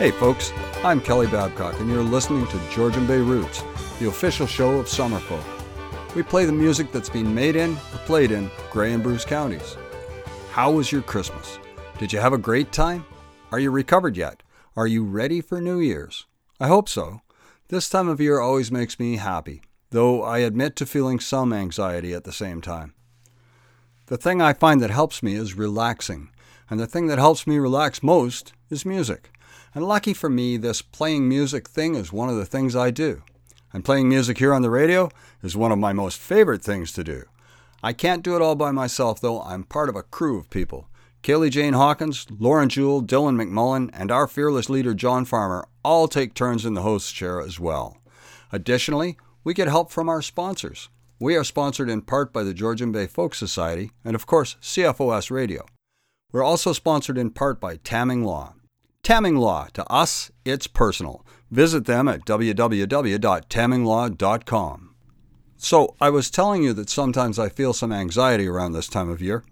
Hey folks, I'm Kelly Babcock and you're listening to Georgian Bay Roots, the official show of Summerfolk. We play the music that's been made in or played in Grey and Bruce counties. How was your Christmas? Did you have a great time? Are you recovered yet? Are you ready for New Year's? I hope so. This time of year always makes me happy, though I admit to feeling some anxiety at the same time. The thing I find that helps me is relaxing, and the thing that helps me relax most is music. And lucky for me, this playing music thing is one of the things I do. And playing music here on the radio is one of my most favorite things to do. I can't do it all by myself, though. I'm part of a crew of people. Kaylee Jane Hawkins, Lauren Jewell, Dylan McMullen, and our fearless leader John Farmer all take turns in the host chair as well. Additionally, we get help from our sponsors. We are sponsored in part by the Georgian Bay Folk Society and, of course, CFOS Radio. We're also sponsored in part by Tamming Law. Tamming Law, to us, it's personal. Visit them at www.tamminglaw.com. So, I was telling you that sometimes I feel some anxiety around this time of year.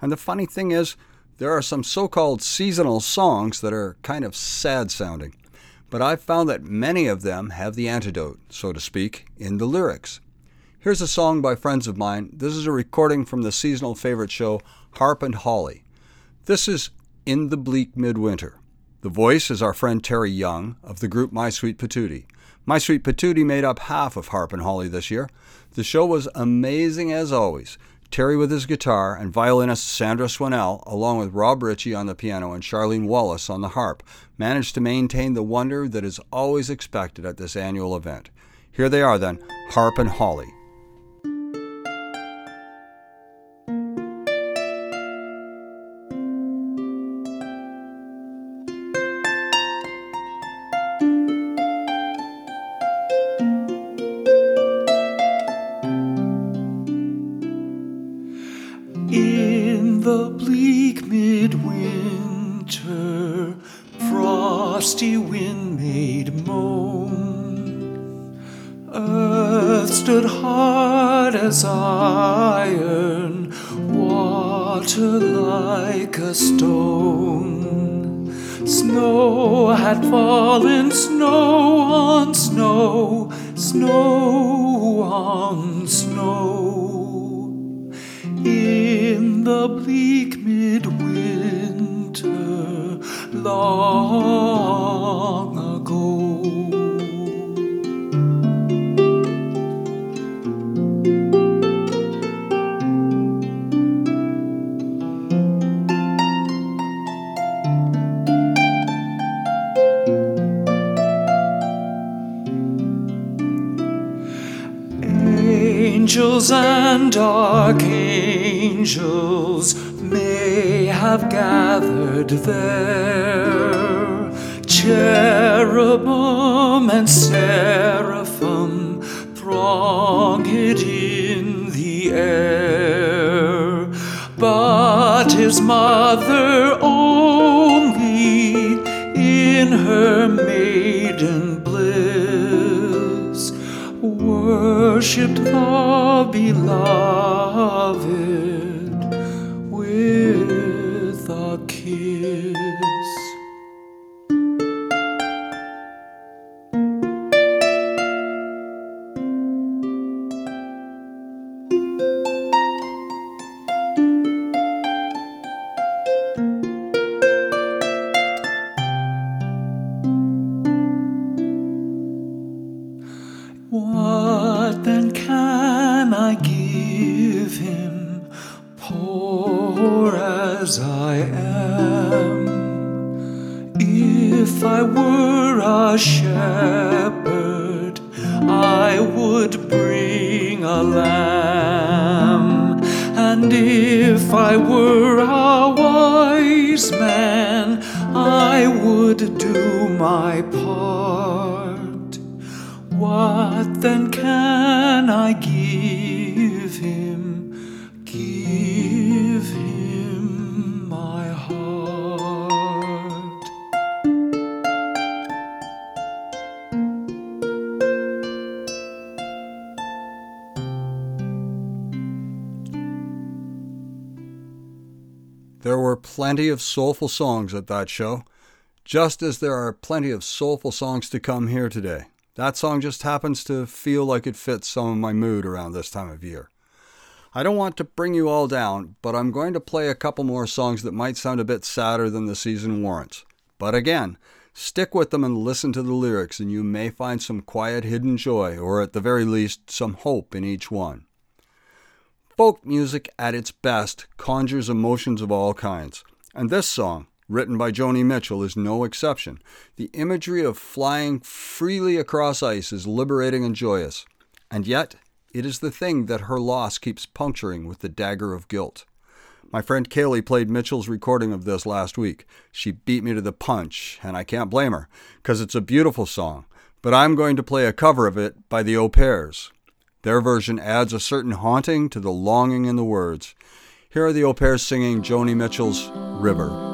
And the funny thing is, there are some so called seasonal songs that are kind of sad sounding. But I've found that many of them have the antidote, so to speak, in the lyrics. Here's a song by friends of mine. This is a recording from the seasonal favorite show, Harp and Holly. This is In the Bleak Midwinter. The voice is our friend Terry Young of the group My Sweet Patootie. My Sweet Patootie made up half of Harp and Holly this year. The show was amazing as always. Terry with his guitar and violinist Sandra Swannell, along with Rob Ritchie on the piano and Charlene Wallace on the harp, managed to maintain the wonder that is always expected at this annual event. Here they are then, Harp and Holly. Worshipped the beloved with a kiss. Plenty of soulful songs at that show. just as there are plenty of soulful songs to come here today. That song just happens to feel like it fits some of my mood around this time of year. I don't want to bring you all down, but I'm going to play a couple more songs that might sound a bit sadder than the season warrants. But again, stick with them and listen to the lyrics, and you may find some quiet hidden joy, or at the very least, some hope in each one. Folk music at its best conjures emotions of all kinds, and this song, written by Joni Mitchell, is no exception. The imagery of flying freely across ice is liberating and joyous, and yet it is the thing that her loss keeps puncturing with the dagger of guilt. My friend Kaylee played Mitchell's recording of this last week. She beat me to the punch, and I can't blame her, because it's a beautiful song. But I'm going to play a cover of it by the Au Pairs. Their version adds a certain haunting to the longing in the words. Here are the Au Pairs singing Joni Mitchell's River.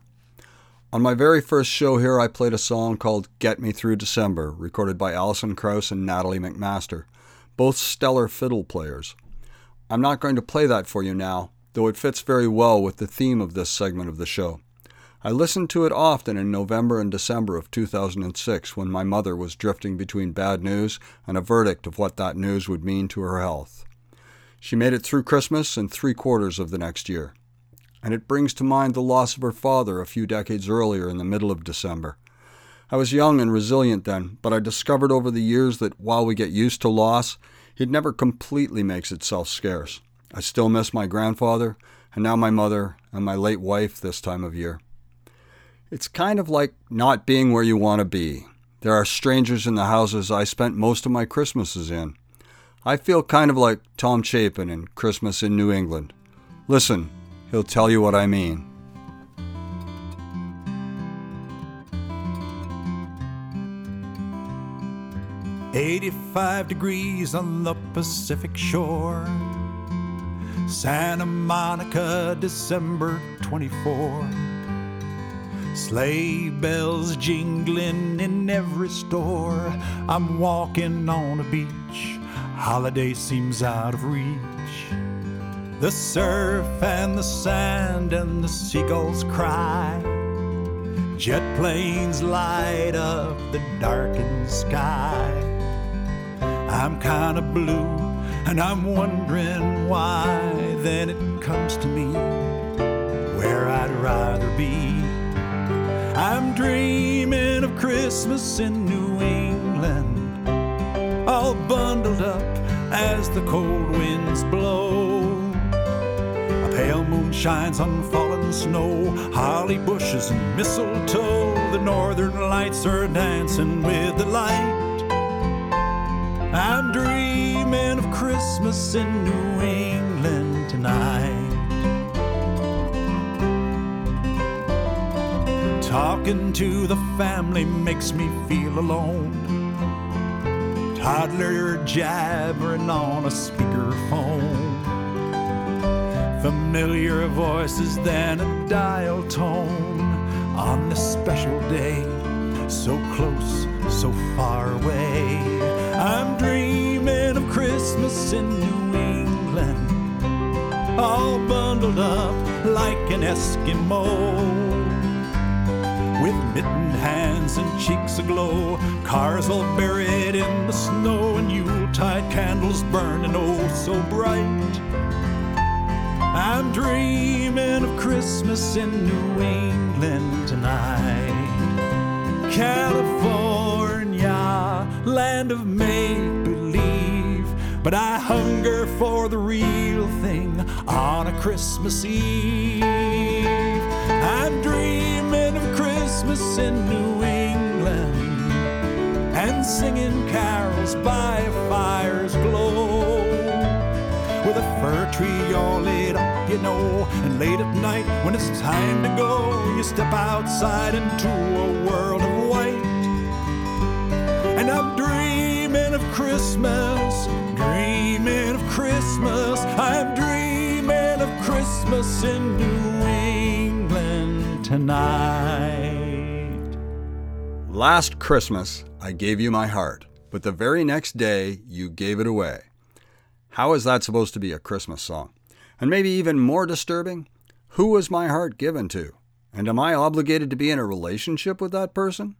my very first show here, I played a song called Get Me Through December, recorded by Alison Krauss and Natalie MacMaster, both stellar fiddle players. I'm not going to play that for you now, though it fits very well with the theme of this segment of the show. I listened to it often in November and December of 2006 when my mother was drifting between bad news and a verdict of what that news would mean to her health. She made it through Christmas and three quarters of the next year. And it brings to mind the loss of her father a few decades earlier in the middle of December. I was young and resilient then, but I discovered over the years that while we get used to loss, it never completely makes itself scarce. I still miss my grandfather, and now my mother and my late wife this time of year. It's kind of like not being where you want to be. There are strangers in the houses I spent most of my Christmases in. I feel kind of like Tom Chapin in Christmas in New England. Listen, he'll tell you what I mean. 85 degrees on the Pacific shore. Santa Monica, December 24. Sleigh bells jingling in every store. I'm walking on a beach. Holiday seems out of reach. The surf and the sand and the seagulls cry. Jet planes light up the darkened sky. I'm kind of blue and I'm wondering why. Then it comes to me where I'd rather be. I'm dreaming of Christmas in New England, all bundled up as the cold winds blow. Pale moon shines on fallen snow, holly bushes and mistletoe. The northern lights are dancing with the light. I'm dreaming of Christmas in New England tonight. Talking to the family makes me feel alone. Toddler jabbering on a speakerphone. Familiar voices than a dial tone on this special day. So close, so far away. I'm dreaming of Christmas in New England, all bundled up like an Eskimo. With mittened hands and cheeks aglow, cars all buried in the snow, and Yuletide candles burning oh so bright. I'm dreaming of Christmas in New England tonight. California, land of make believe, but I hunger for the real thing on a Christmas Eve. I'm dreaming of Christmas in New England and singing carols by a fire's glow with a fir tree all up, you know. And late at night, when it's time to go, you step outside into a world of white. And I'm dreaming of Christmas, dreaming of Christmas. I'm dreaming of Christmas in New England tonight. Last Christmas, I gave you my heart, but the very next day, you gave it away. How is that supposed to be a Christmas song? And maybe even more disturbing, who was my heart given to? And am I obligated to be in a relationship with that person?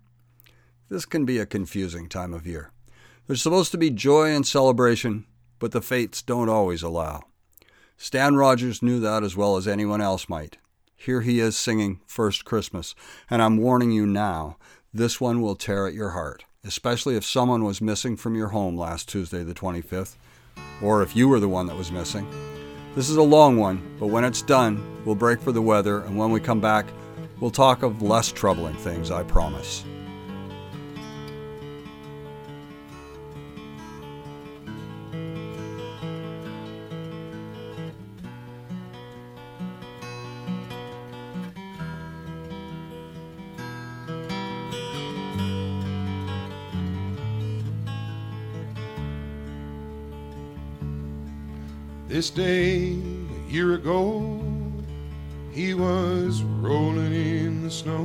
This can be a confusing time of year. There's supposed to be joy and celebration, but the fates don't always allow. Stan Rogers knew that as well as anyone else might. Here he is singing First Christmas, and I'm warning you now, this one will tear at your heart, especially if someone was missing from your home last Tuesday, the 25th, or if you were the one that was missing. This is a long one, but when it's done, we'll break for the weather, and when we come back, we'll talk of less troubling things, I promise. This day a year ago, he was rolling in the snow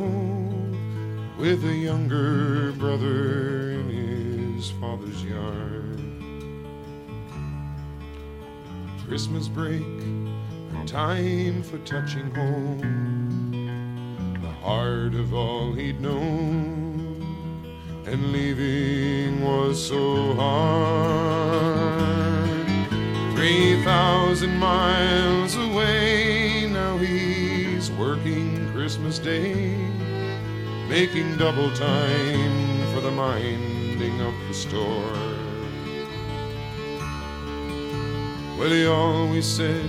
with a younger brother in his father's yard. Christmas break, and time for touching home. The heart of all he'd known, and leaving was so hard. Thousand miles away, now he's working Christmas Day, making double time for the minding of the store. Well, he always said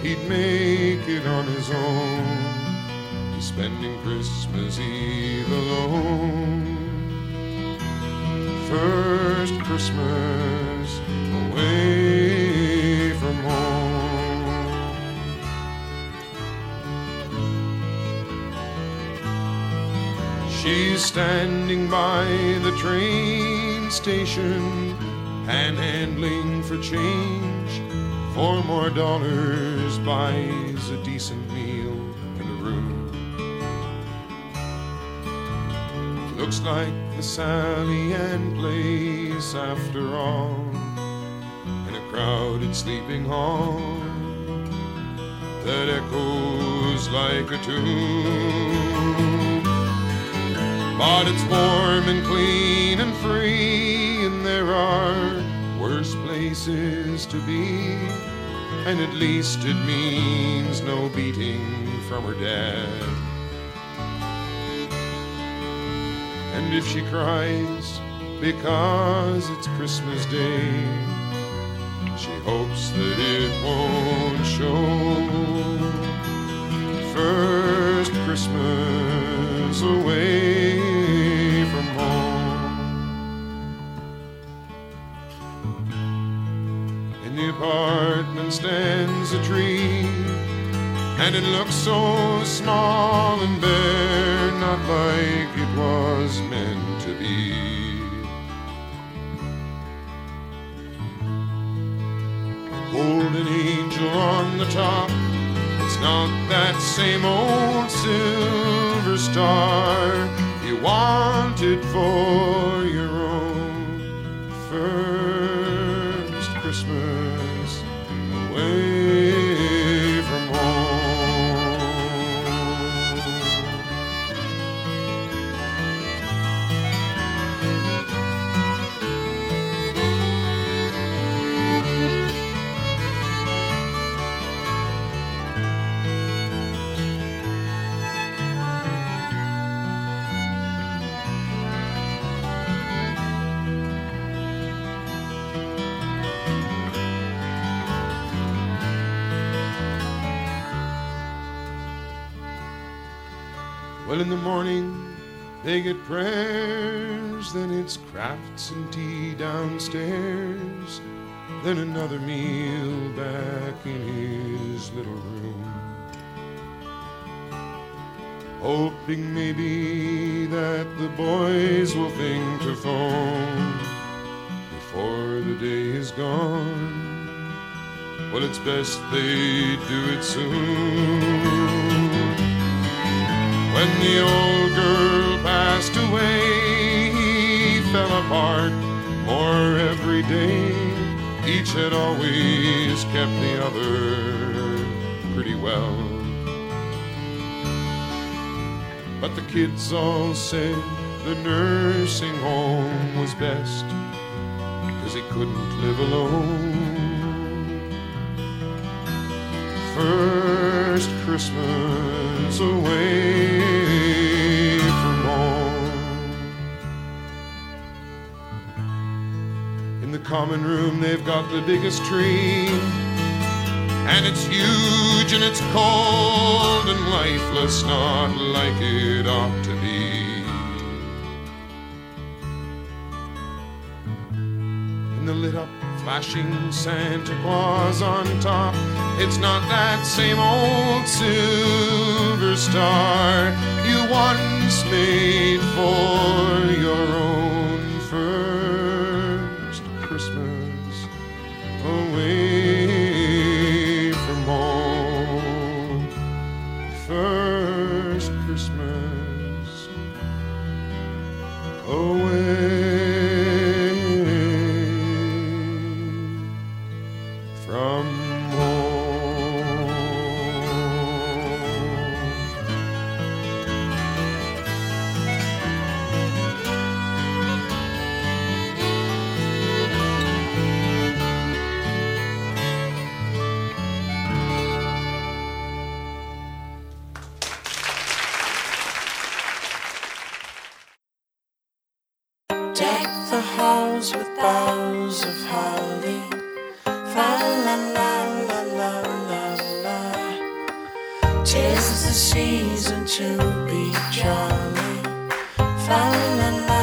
he'd make it on his own. He's spending Christmas Eve alone. First Christmas away She's standing by the train station, panhandling for change. Four more dollars buys a decent meal and a room. Looks like the Sally Ann place after all, in a crowded sleeping hall that echoes like a tomb. But it's warm and clean and free, and there are worse places to be. And at least it means no beating from her dad. And if she cries because it's Christmas Day, she hopes that it won't show. First Christmas away and it looks so small and bare, not like it was meant to be. Hold an angel on the top. It's not that same old silver star you wanted for morning they get prayers, then it's crafts and tea downstairs, then another meal back in his little room. Hoping maybe that the boys will think to phone before the day is gone. Well, it's best they do it soon. When the old apart more every day. Each had always kept the other pretty well. But the kids all said the nursing home was best, cause he couldn't live alone. First Christmas away common room, they've got the biggest tree. And it's huge and it's cold and lifeless, not like it ought to be. In the lit up, flashing Santa Claus on top, it's not that same old silver star you once made for your own Deck the halls with boughs of holly. Fa la la la la la la. Tis the season to be jolly. Fa la la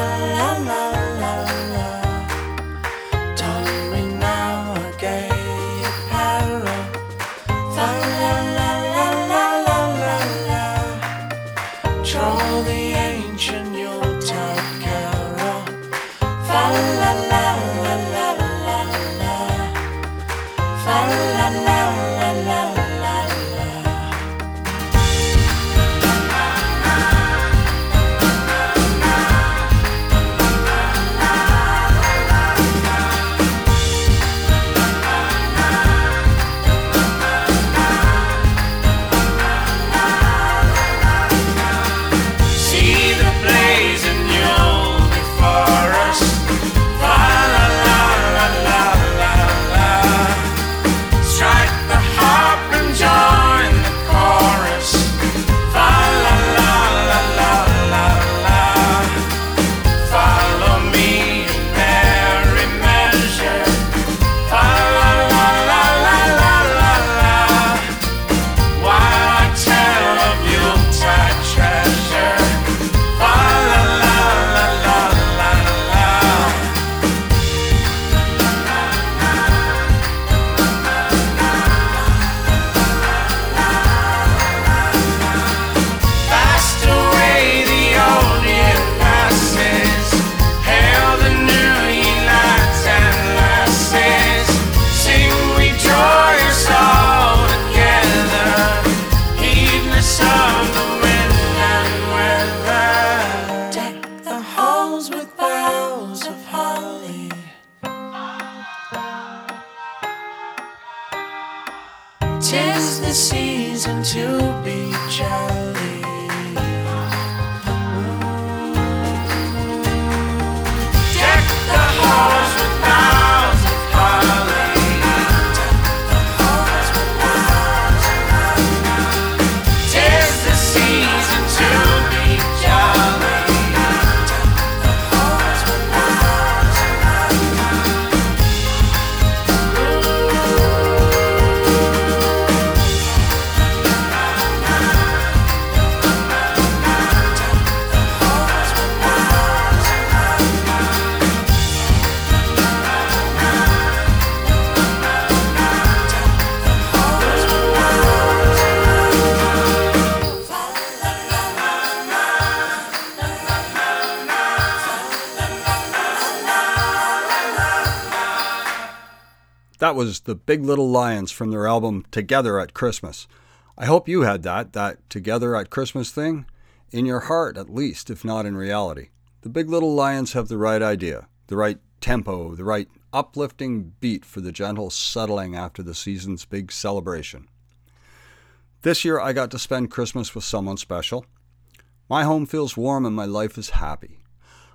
the Big Little Lions from their album Together at Christmas. I hope you had that, that Together at Christmas thing, in your heart at least, if not in reality. The Big Little Lions have the right idea, the right tempo, the right uplifting beat for the gentle settling after the season's big celebration. This year I got to spend Christmas with someone special. My home feels warm and my life is happy.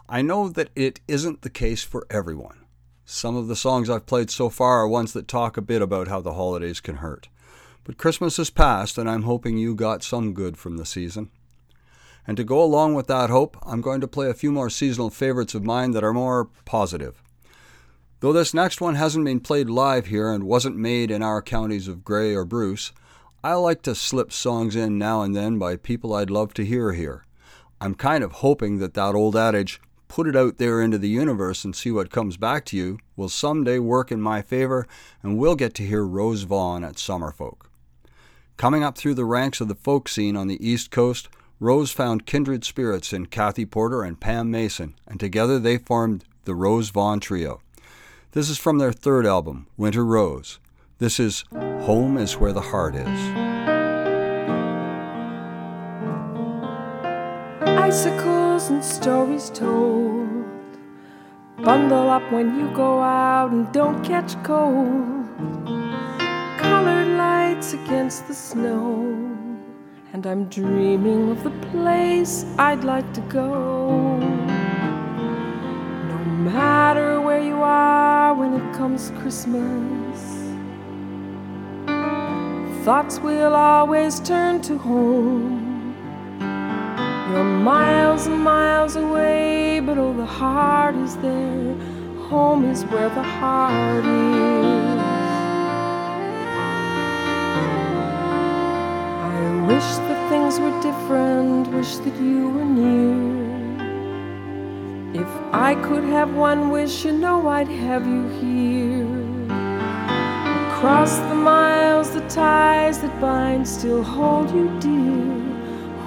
I know that it isn't the case for everyone. Some of the songs I've played so far are ones that talk a bit about how the holidays can hurt. But Christmas is past, and I'm hoping you got some good from the season. And to go along with that hope, I'm going to play a few more seasonal favorites of mine that are more positive. Though this next one hasn't been played live here and wasn't made in our counties of Grey or Bruce, I like to slip songs in now and then by people I'd love to hear here. I'm kind of hoping that that old adage, put it out there into the universe and see what comes back to you, will someday work in my favor and we'll get to hear Rose Vaughan at Summerfolk. Coming up through the ranks of the folk scene on the East Coast, Rose found kindred spirits in Kathy Porter and Pam Mason, and together they formed the Rose Vaughan Trio. This is from their third album, Winter Rose. This is Home is Where the Heart Is. Icicles and stories told. Bundle up when you go out and don't catch cold. Colored lights against the snow. And I'm dreaming of the place I'd like to go. No matter where you are when it comes Christmas, thoughts will always turn to home. You're miles and miles away, but but oh, the heart is there. Home is where the heart is. I wish that things were different, wish that you were near. If I could have one wish, you know I'd have you here. Across the miles, the ties that bind still hold you dear.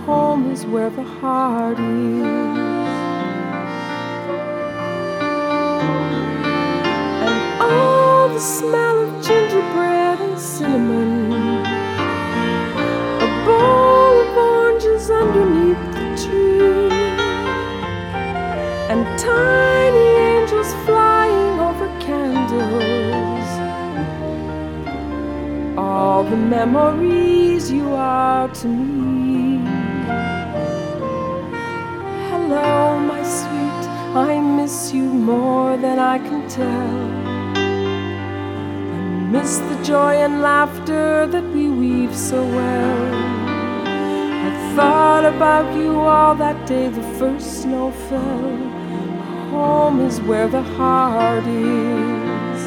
Home is where the heart is. And all the smell of gingerbread and cinnamon. A bowl of oranges underneath the tree. And tiny angels flying over candles. All the memories you are to me. Hello, my sweet, I miss you more than I can tell. I miss the joy and laughter that we weave so well. I thought about you all that day the first snow fell. Home is where the heart is.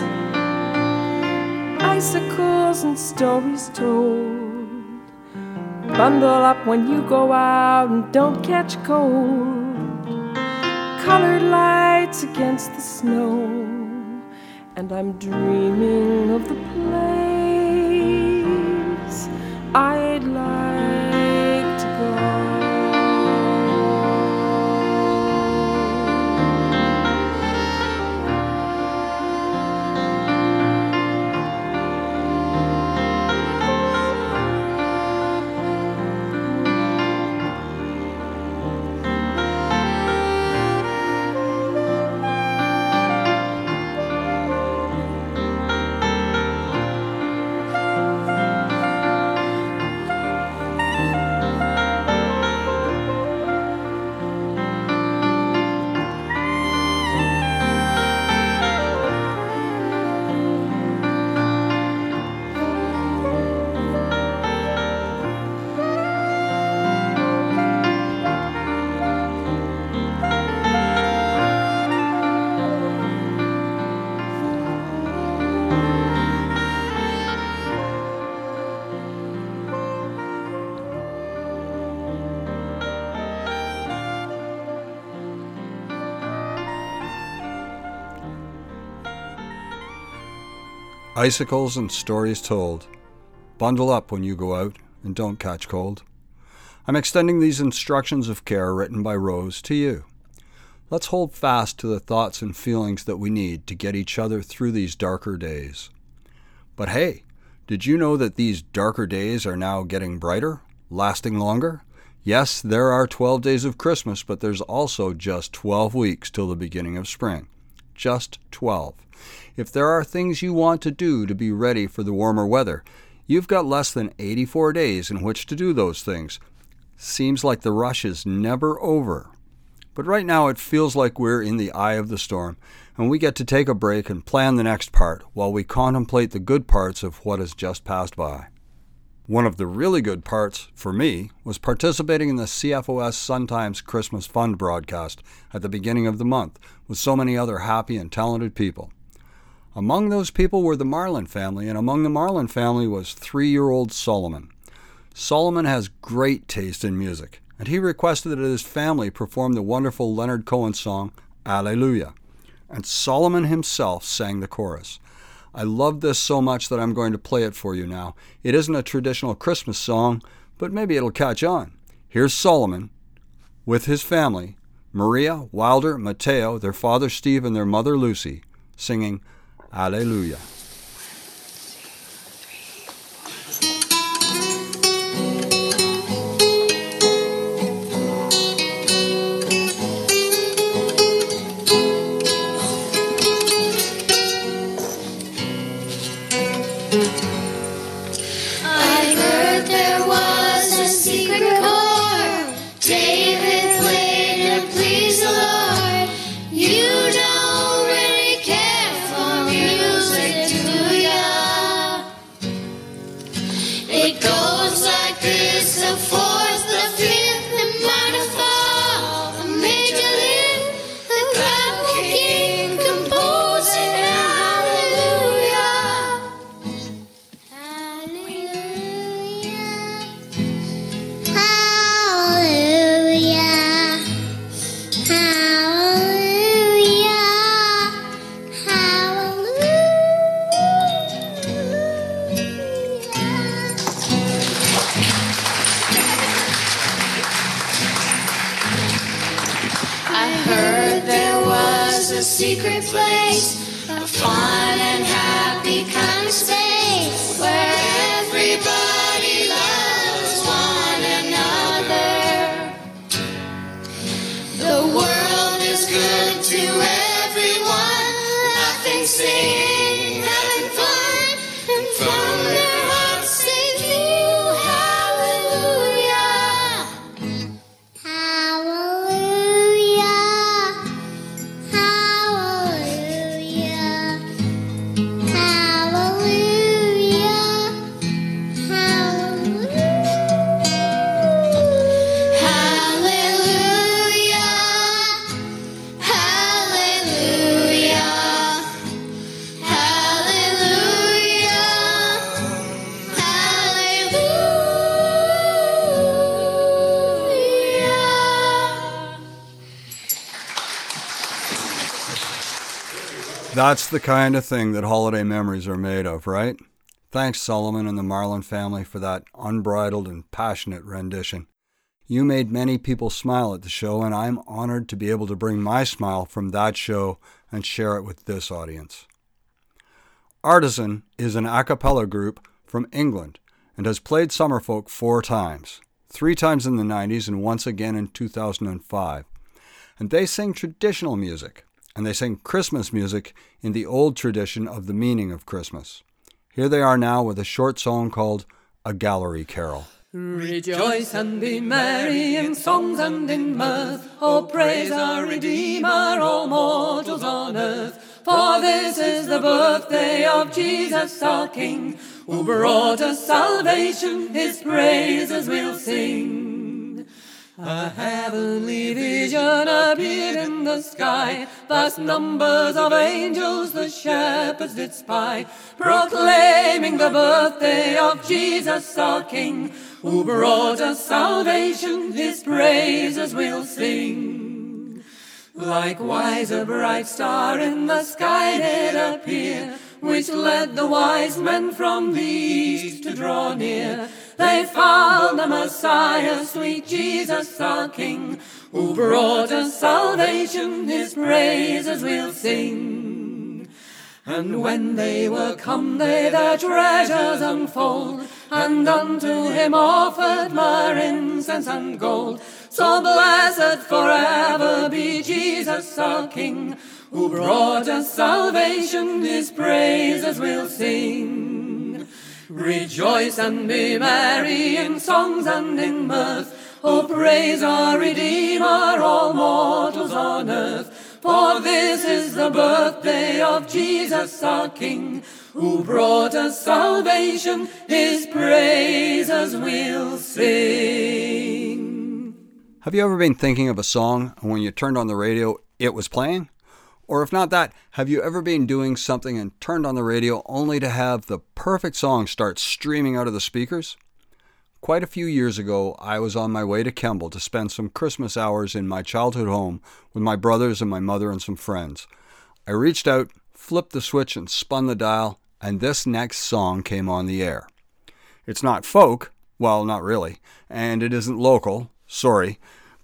Icicles and stories told. Bundle up when you go out and don't catch cold. Colored lights against the snow. And I'm dreaming of the place I'd like Icicles and stories told. Bundle up when you go out and don't catch cold. I'm extending these instructions of care written by Rose to you. Let's hold fast to the thoughts and feelings that we need to get each other through these darker days. But hey, did you know that these darker days are now getting brighter, lasting longer? Yes, there are 12 days of Christmas, but there's also just 12 weeks till the beginning of spring. Just 12. If there are things you want to do to be ready for the warmer weather, you've got less than 84 days in which to do those things. Seems like the rush is never over. But right now it feels like we're in the eye of the storm, and we get to take a break and plan the next part while we contemplate the good parts of what has just passed by. One of the really good parts, for me, was participating in the CFOS Sun Times Christmas Fund broadcast at the beginning of the month with so many other happy and talented people. Among those people were the Marlin family, and among the Marlin family was three year old Solomon. Solomon has great taste in music, and he requested that his family perform the wonderful Leonard Cohen song, Hallelujah. And Solomon himself sang the chorus. I love this so much that I'm going to play it for you now. It isn't a traditional Christmas song, but maybe it'll catch on. Here's Solomon with his family Maria, Wilder, Mateo, their father Steve, and their mother Lucy, singing Hallelujah. That's the kind of thing that holiday memories are made of, right? Thanks, Solomon and the Marlin family, for that unbridled and passionate rendition. You made many people smile at the show, and I'm honored to be able to bring my smile from that show and share it with this audience. Artisan is an a cappella group from England and has played Summerfolk four times three times in the 90s and once again in 2005. And they sing traditional music, and they sing Christmas music in the old tradition of the meaning of Christmas. Here they are now with a short song called A Gallery Carol. Rejoice and be merry in songs and in mirth. Oh, praise our Redeemer, all mortals on earth. For this is the birthday of Jesus our King, who brought us salvation, his praises we'll sing. A heavenly vision appeared in the sky, vast numbers of angels the shepherds did spy, proclaiming the birthday of Jesus our King, who brought us salvation, his praises we'll sing. Likewise a bright star in the sky did appear, which led the wise men from the east to draw near. They found the Messiah, sweet Jesus our King, who brought us salvation, his praises we'll sing. And when they were come, they their treasures unfold, and unto him offered myrrh, incense, and gold. So blessed forever be Jesus our King, who brought us salvation, his praises we'll sing. Rejoice and be merry in songs and in mirth. Oh, praise our Redeemer, all mortals on earth. For this is the birthday of Jesus our King, who brought us salvation, his praises we'll sing. Have you ever been thinking of a song and when you turned on the radio, it was playing? Or if not that, have you ever been doing something and turned on the radio only to have the perfect song start streaming out of the speakers? Quite a few years ago, I was on my way to Kemble to spend some Christmas hours in my childhood home with my brothers and my mother and some friends. I reached out, flipped the switch, and spun the dial, and this next song came on the air. It's not folk, well, not really, and it isn't local, sorry,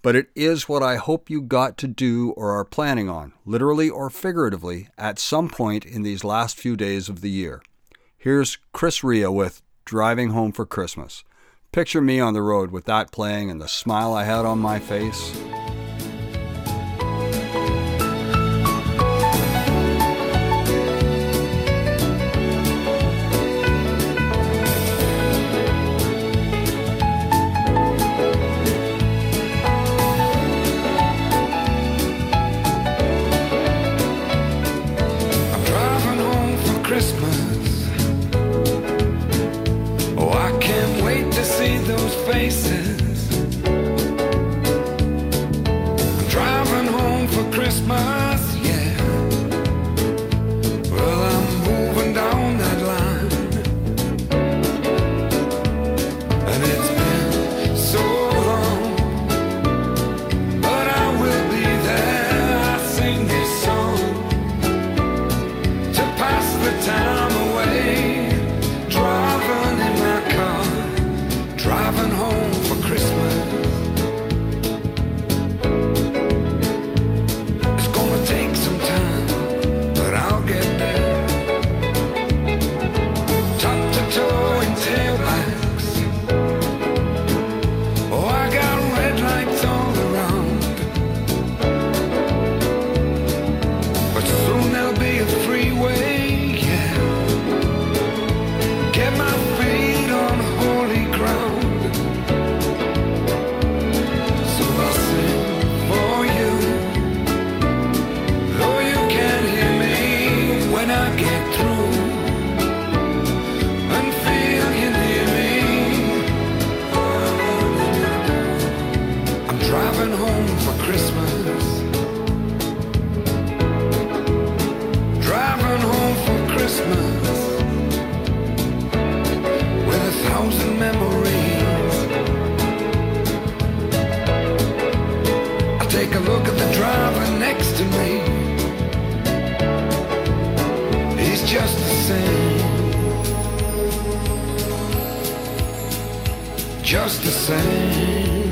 but it is what I hope you got to do or are planning on, literally or figuratively, at some point in these last few days of the year. Here's Chris Rea with Driving Home for Christmas. Picture me on the road with that playing and the smile I had on my face. Christmas. Oh, I can't wait to see those faces. Just the same.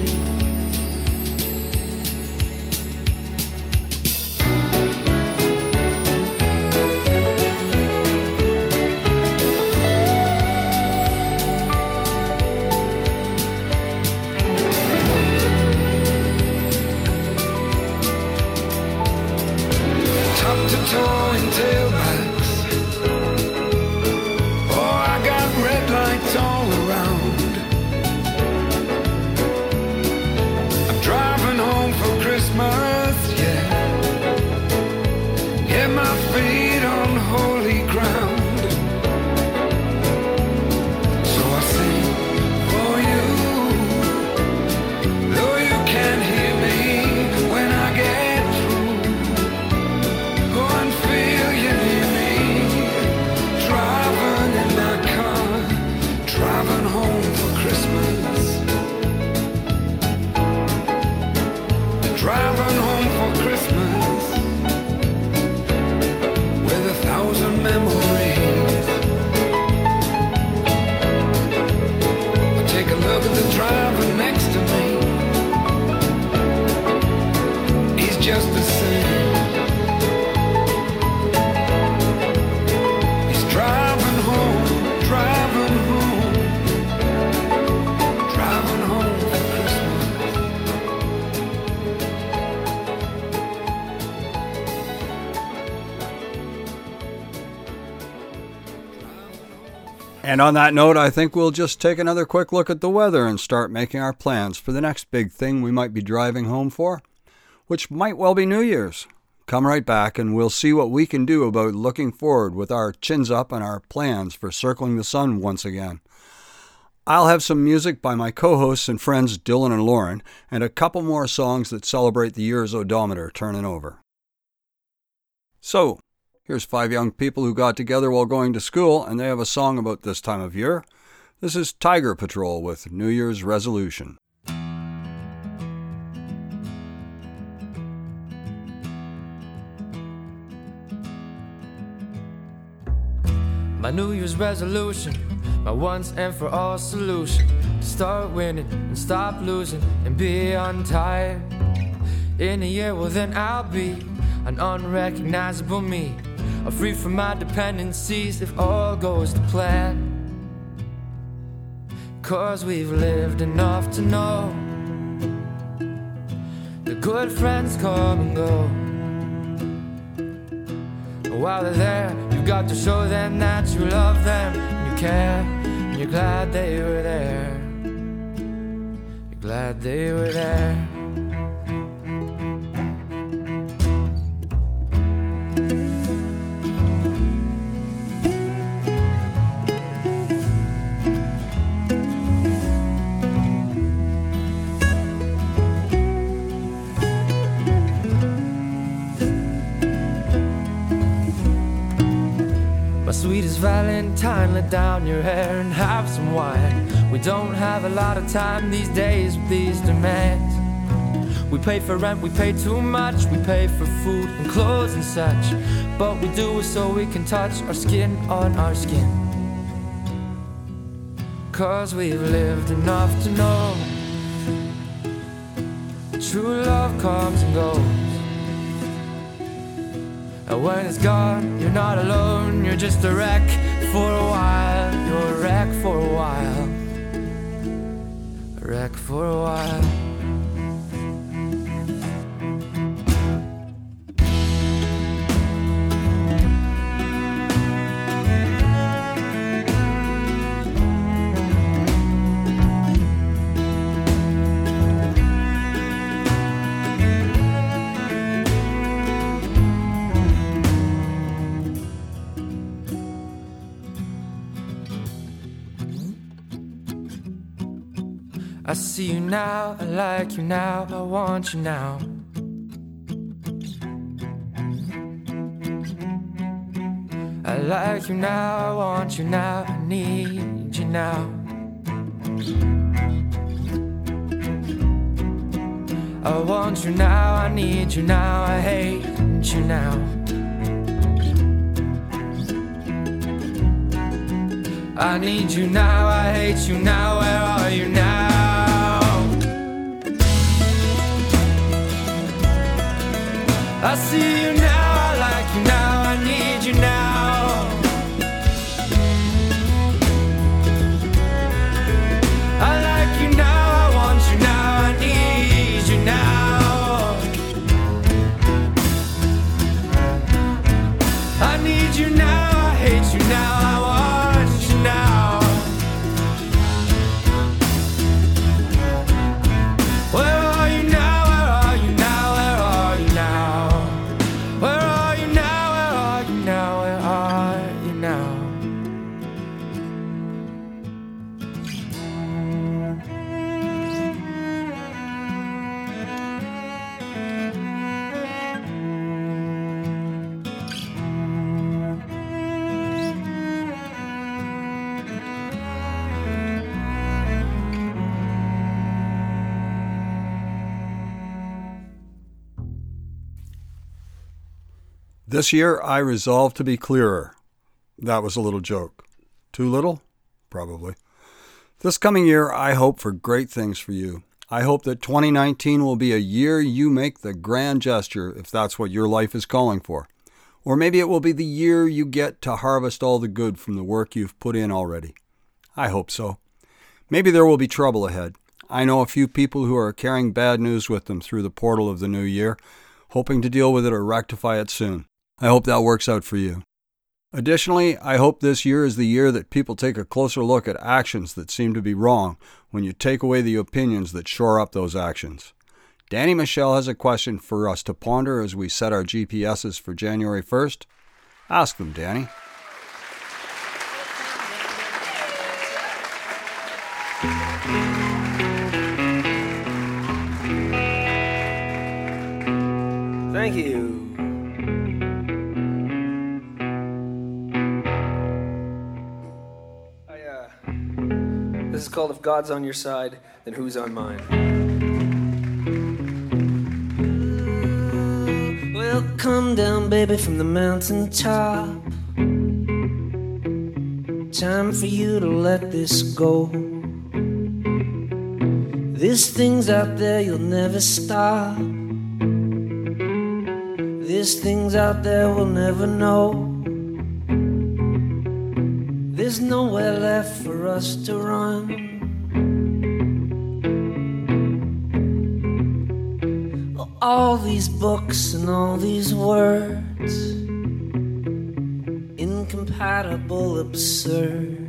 On that note, I think we'll just take another quick look at the weather and start making our plans for the next big thing we might be driving home for, which might well be New Year's. Come right back and we'll see what we can do about looking forward with our chins up and our plans for circling the sun once again. I'll have some music by my co hosts and friends Dylan and Lauren, and a couple more songs that celebrate the year's odometer turning over. So, here's five young people who got together while going to school, and they have a song about this time of year. This is Tiger Patrol with New Year's Resolution. My New Year's resolution, my once and for all solution to start winning and stop losing and be untied. In a year, well, then I'll be an unrecognizable me, free from my dependencies if all goes to plan. Cause we've lived enough to know the good friends come and go. While they're there, you've got to show them that you love them and you care, and you're glad they were there. You're glad they were there. My sweetest Valentine, let down your hair and have some wine. We don't have a lot of time these days with these demands. We pay for rent, we pay too much, we pay for food and clothes and such. But we do it so we can touch our skin on our skin. Cause we've lived enough to know true love comes and goes. And when it's gone, you're not alone, you're just a wreck for a while. You're a wreck for a while. A wreck for a while. See you now, I like you now, I want you now. I like you now, I want you now, I need you now. I want you now, I need you now, I hate you now. I need you now, I hate you now, where are you now? I see you now, I like you now, I need you now. This year, I resolved to be clearer. That was a little joke. Too little? Probably. This coming year, I hope for great things for you. I hope that 2019 will be a year you make the grand gesture if that's what your life is calling for. Or maybe it will be the year you get to harvest all the good from the work you've put in already. I hope so. Maybe there will be trouble ahead. I know a few people who are carrying bad news with them through the portal of the new year, hoping to deal with it or rectify it soon. I hope that works out for you. Additionally, I hope this year is the year that people take a closer look at actions that seem to be wrong when you take away the opinions that shore up those actions. Danny Michel has a question for us to ponder as we set our GPSs for January 1st. Ask them, Danny. Thank you. Is called If God's on Your Side, Then Who's on Mine? Well, come down, baby, from the mountain top. Time for you to let this go. There's things out there you'll never stop. There's things out there we'll never know. There's nowhere left for us to run. All these books and all these words, incompatible, absurd.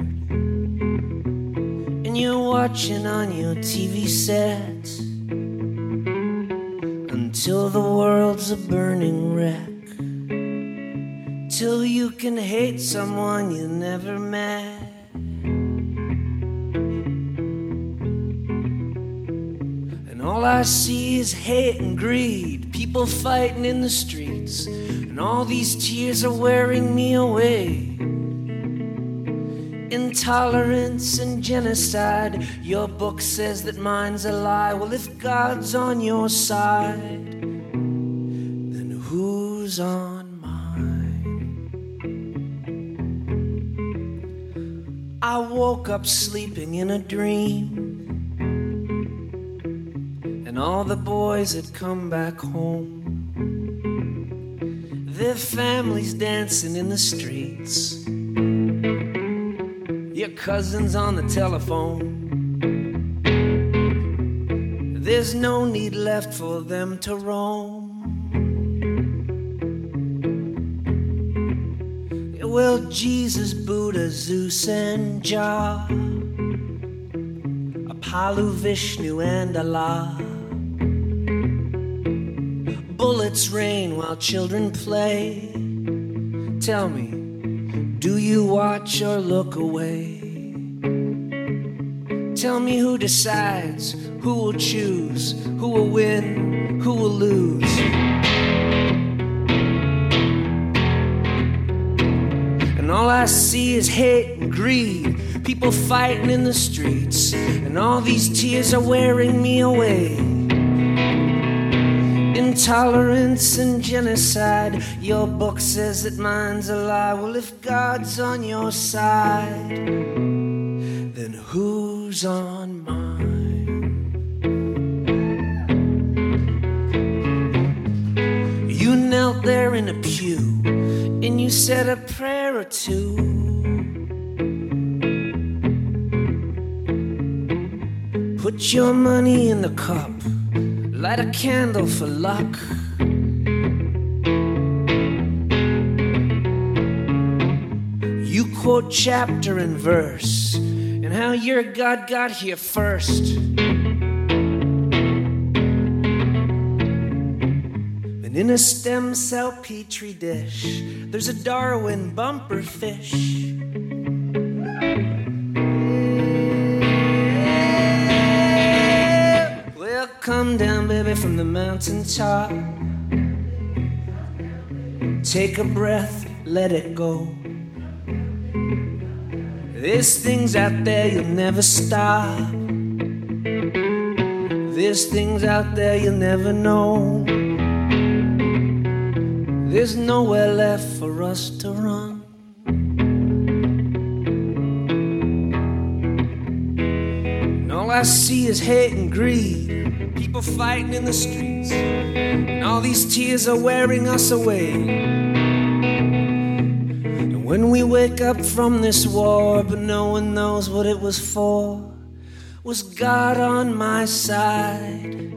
And you're watching on your TV set until the world's a burning wreck. Till you can hate someone you never met. And all I see is hate and greed, people fighting in the streets. And all these tears are wearing me away. Intolerance and genocide. Your book says that mine's a lie. Well, if God's on your side, then who's on I woke up sleeping in a dream. And all the boys had come back home. Their families dancing in the streets. Your cousin's on the telephone. There's no need left for them to roam. Well, Jesus, Buddha, Zeus, and Jah, Apollo, Vishnu, and Allah. Bullets rain while children play. Tell me, do you watch or look away? Tell me who decides, who will choose, who will win, who will lose. All I see is hate and greed, people fighting in the streets, and all these tears are wearing me away. intolerance and genocide. Your book says that mine's a lie. Well, if God's on your side, then who's on mine? You knelt there in a pew and you said a prayer or two. Put your money in the cup, light a candle for luck. You quote chapter and verse, and how your God got here first. And in a stem cell petri dish, there's a Darwin bumper fish. Well, come down, baby, from the mountain top. Take a breath, let it go. There's things out there you'll never stop. There's things out there you'll never know. There's nowhere left for us to run. And all I see is hate and greed. People fighting in the streets. And all these tears are wearing us away. And when we wake up from this war, but no one knows what it was for, was God on my side?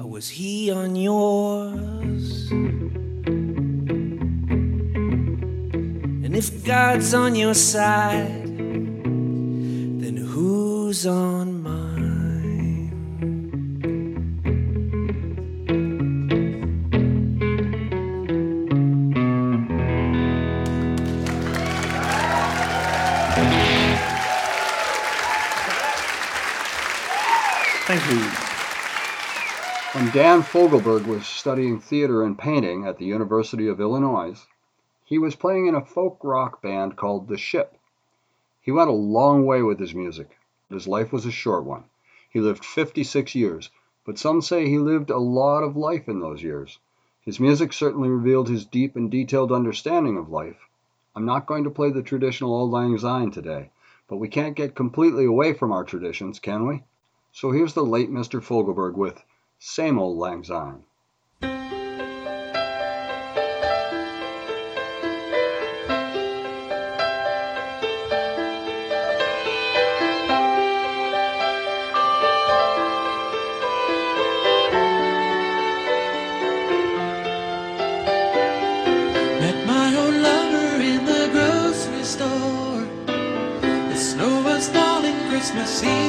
Or was He on yours? And if God's on your side, then who's on mine? Thank you. When Dan Fogelberg was studying theater and painting at the University of Illinois, he was playing in a folk rock band called The Ship. He went a long way with his music. His life was a short one. He lived 56 years, but some say he lived a lot of life in those years. His music certainly revealed his deep and detailed understanding of life. I'm not going to play the traditional Auld Lang Syne today, but we can't get completely away from our traditions, can we? So here's the late Mr. Fogelberg with Same Old Lang Syne. Christmas Eve.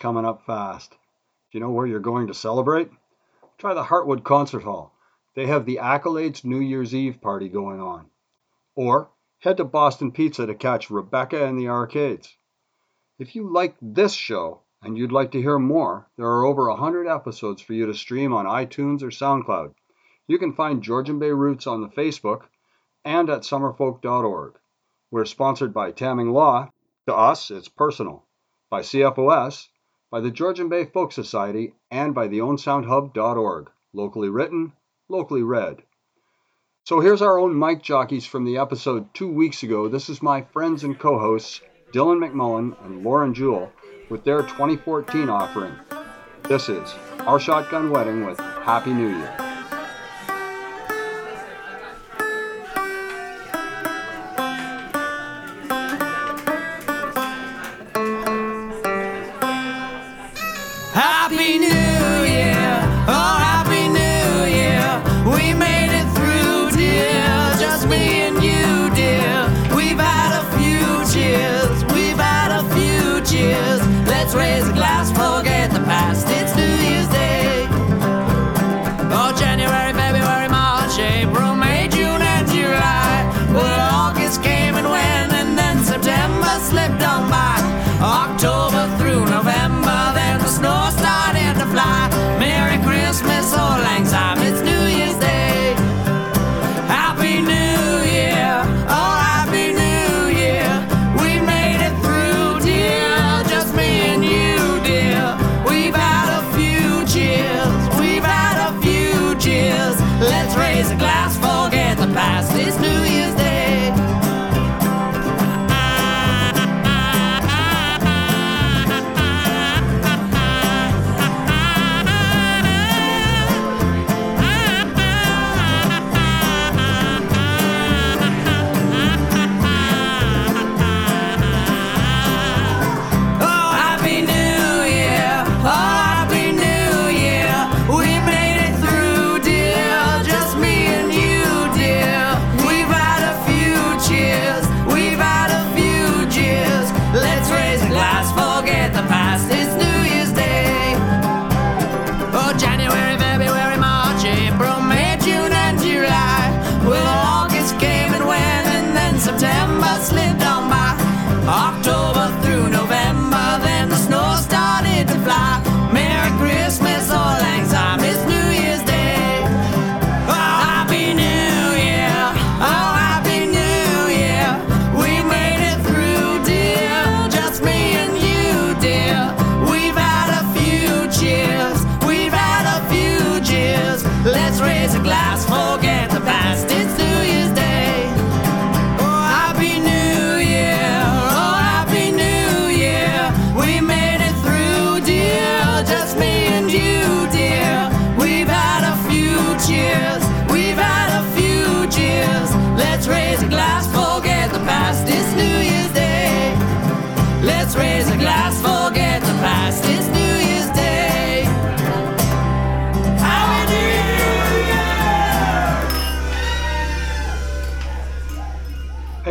Coming up fast. Do you know where you're going to celebrate? Try the Heartwood Concert Hall. They have the Accolades New Year's Eve party going on. Or head to Boston Pizza to catch Rebecca and the Arcades. If you like this show and you'd like to hear more, there are over 100 episodes for you to stream on iTunes or SoundCloud. You can find Georgian Bay Roots on the Facebook and at summerfolk.org. We're sponsored by Tamming Law. To us, it's personal. By CFOS, by the Georgian Bay Folk Society, and by theownsoundhub.org. Locally written, locally read. So here's our own mic jockeys from the episode two weeks ago. This is my friends and co hosts, Dylan McMullen and Lauren Jewell, with their 2014 offering. This is Our Shotgun Wedding with Happy New Year.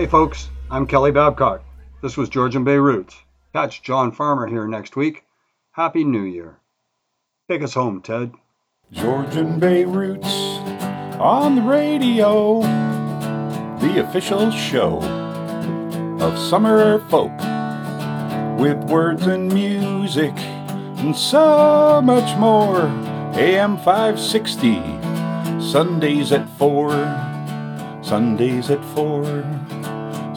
Folks, I'm Kelly Babcock. This was Georgian Bay Roots. Catch John Farmer here next week. Happy New Year. Take us home, Ted. Georgian Bay Roots on the radio, the official show of Summerfolk with words and music and so much more. AM 560, Sundays at 4, Sundays at 4,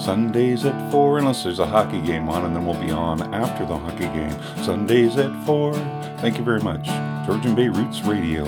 Sundays at 4, unless there's a hockey game on, and then we'll be on after the hockey game. Sundays at 4. Thank you very much. Georgian Bay Roots Radio.